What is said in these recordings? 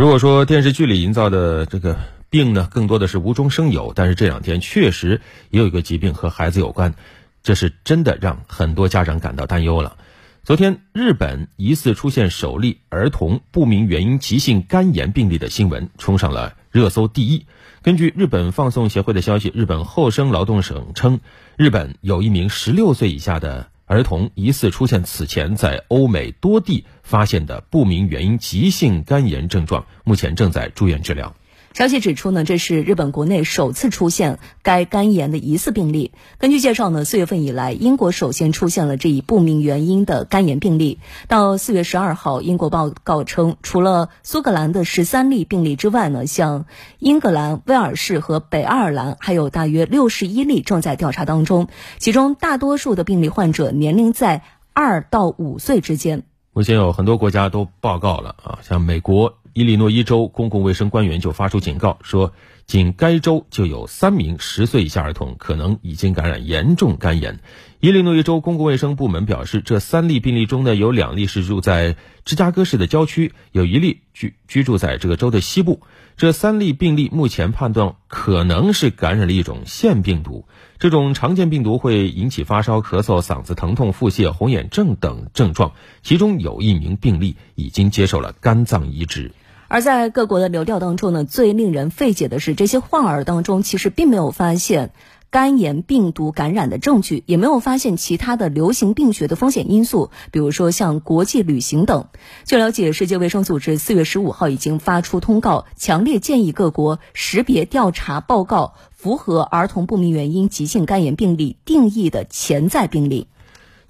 如果说电视剧里营造的这个病呢，更多的是无中生有，但是这两天确实也有一个疾病和孩子有关，这是真的让很多家长感到担忧了。昨天，日本疑似出现首例儿童不明原因急性肝炎病例的新闻冲上了热搜第一。根据日本放送协会的消息，日本厚生劳动省称，日本有一名十六岁以下的儿童疑似出现此前在欧美多地发现的不明原因急性肝炎症状，目前正在住院治疗。消息指出呢，这是日本国内首次出现该肝炎的疑似病例。根据介绍呢，四月份以来，英国首先出现了这一不明原因的肝炎病例。到四月十二号，英国报告称，除了苏格兰的十三例病例之外呢，像英格兰、威尔士和北爱尔兰还有大约六十一例正在调查当中，其中大多数的病例患者年龄在二到五岁之间。目前有很多国家都报告了啊，像美国。伊利诺伊州公共卫生官员就发出警告说，仅该州就有三名十岁以下儿童可能已经感染严重肝炎。伊利诺伊州公共卫生部门表示，这三例病例中呢，有两例是住在芝加哥市的郊区，有一例居居住在这个州的西部。这三例病例目前判断可能是感染了一种腺病毒，这种常见病毒会引起发烧、咳嗽、嗓子疼痛、腹泻、红眼症等症状。其中有一名病例已经接受了肝脏移植。而在各国的流调当中呢，最令人费解的是，这些患儿当中其实并没有发现肝炎病毒感染的证据，也没有发现其他的流行病学的风险因素，比如说像国际旅行等。据了解，世界卫生组织四月十五号已经发出通告，强烈建议各国识别调查报告符合儿童不明原因急性肝炎病例定义的潜在病例。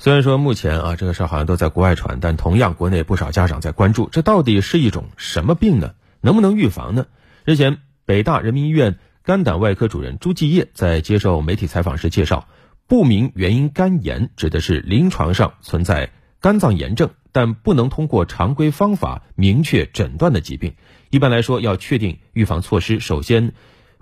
虽然说目前啊这个事儿好像都在国外传，但同样国内不少家长在关注，这到底是一种什么病呢？能不能预防呢？日前，北大人民医院肝胆外科主任朱继业在接受媒体采访时介绍，不明原因肝炎指的是临床上存在肝脏炎症，但不能通过常规方法明确诊断的疾病。一般来说，要确定预防措施，首先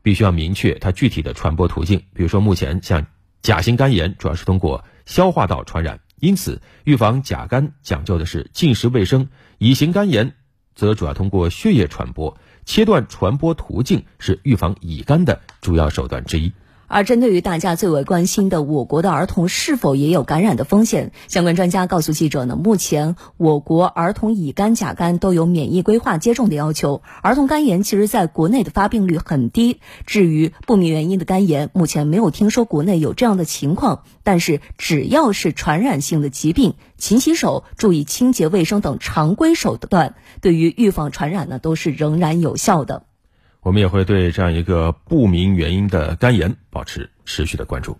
必须要明确它具体的传播途径。比如说，目前像甲型肝炎主要是通过消化道传染，因此预防甲肝讲究的是进食卫生；乙型肝炎则主要通过血液传播，切断传播途径是预防乙肝的主要手段之一。而针对于大家最为关心的我国的儿童是否也有感染的风险，相关专家告诉记者呢，目前我国儿童乙肝、甲肝都有免疫规划接种的要求。儿童肝炎其实在国内的发病率很低。至于不明原因的肝炎，目前没有听说国内有这样的情况。但是只要是传染性的疾病，勤洗手、注意清洁卫生等常规手段，对于预防传染呢，都是仍然有效的。我们也会对这样一个不明原因的肝炎保持持续的关注。